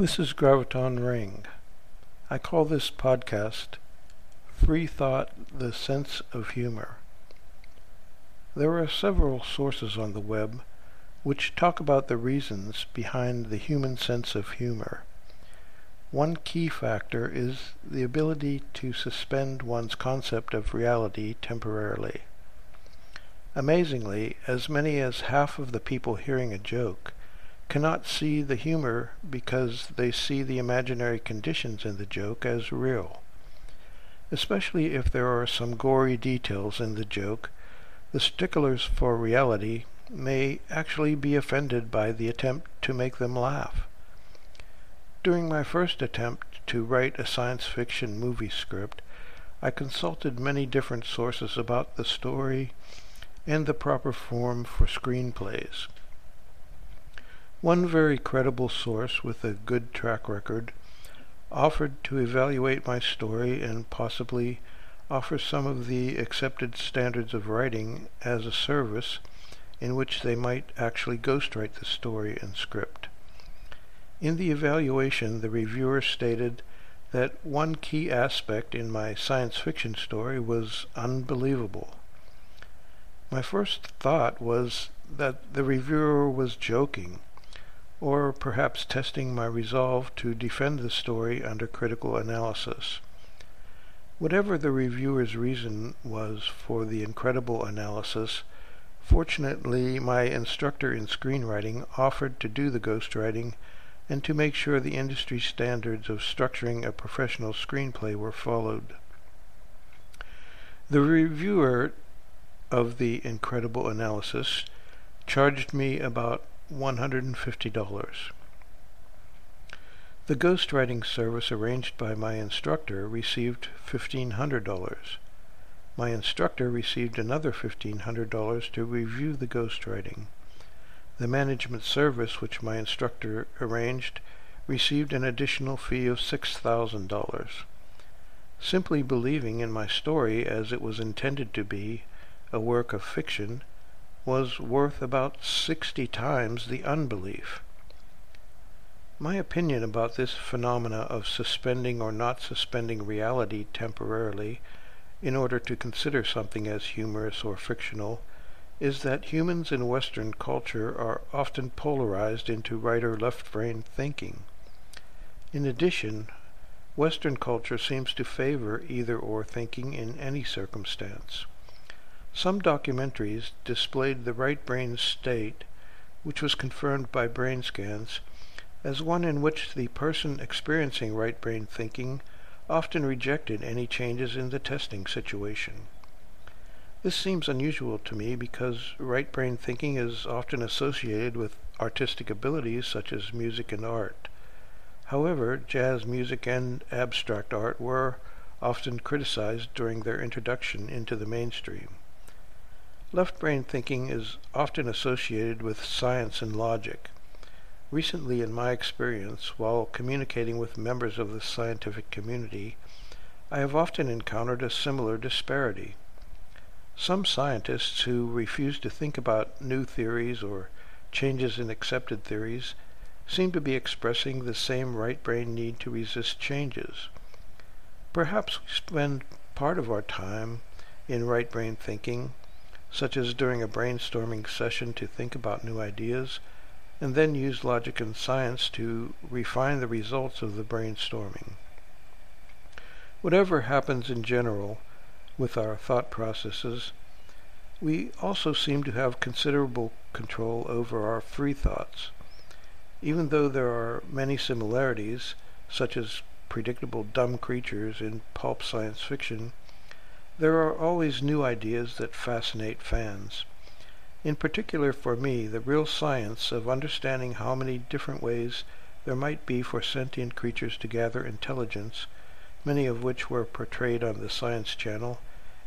This is Graviton Ring. I call this podcast Free Thought The Sense of Humor. There are several sources on the web which talk about the reasons behind the human sense of humor. One key factor is the ability to suspend one's concept of reality temporarily. Amazingly, as many as half of the people hearing a joke cannot see the humor because they see the imaginary conditions in the joke as real. Especially if there are some gory details in the joke, the sticklers for reality may actually be offended by the attempt to make them laugh. During my first attempt to write a science fiction movie script, I consulted many different sources about the story and the proper form for screenplays. One very credible source with a good track record offered to evaluate my story and possibly offer some of the accepted standards of writing as a service in which they might actually ghostwrite the story and script. In the evaluation, the reviewer stated that one key aspect in my science fiction story was unbelievable. My first thought was that the reviewer was joking, or perhaps testing my resolve to defend the story under critical analysis. Whatever the reviewer's reason was for the incredible analysis, fortunately my instructor in screenwriting offered to do the ghostwriting and to make sure the industry standards of structuring a professional screenplay were followed. The reviewer of the incredible analysis charged me about $150. The ghostwriting service arranged by my instructor received $1,500. My instructor received another $1,500 to review the ghostwriting. The management service which my instructor arranged received an additional fee of $6,000. Simply believing in my story as it was intended to be, a work of fiction, was worth about sixty times the unbelief. My opinion about this phenomena of suspending or not suspending reality temporarily in order to consider something as humorous or fictional is that humans in Western culture are often polarized into right or left brain thinking. In addition, Western culture seems to favor either or thinking in any circumstance. Some documentaries displayed the right brain state, which was confirmed by brain scans, as one in which the person experiencing right brain thinking often rejected any changes in the testing situation. This seems unusual to me because right brain thinking is often associated with artistic abilities such as music and art. However, jazz music and abstract art were often criticized during their introduction into the mainstream. Left brain thinking is often associated with science and logic. Recently, in my experience, while communicating with members of the scientific community, I have often encountered a similar disparity. Some scientists who refuse to think about new theories or changes in accepted theories seem to be expressing the same right brain need to resist changes. Perhaps we spend part of our time in right brain thinking such as during a brainstorming session to think about new ideas, and then use logic and science to refine the results of the brainstorming. Whatever happens in general with our thought processes, we also seem to have considerable control over our free thoughts. Even though there are many similarities, such as predictable dumb creatures in pulp science fiction, there are always new ideas that fascinate fans. In particular for me, the real science of understanding how many different ways there might be for sentient creatures to gather intelligence, many of which were portrayed on the Science Channel,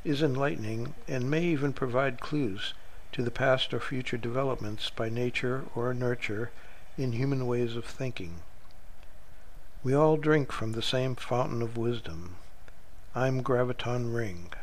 is enlightening and may even provide clues to the past or future developments by nature or nurture in human ways of thinking. We all drink from the same fountain of wisdom. I'm Graviton Ring.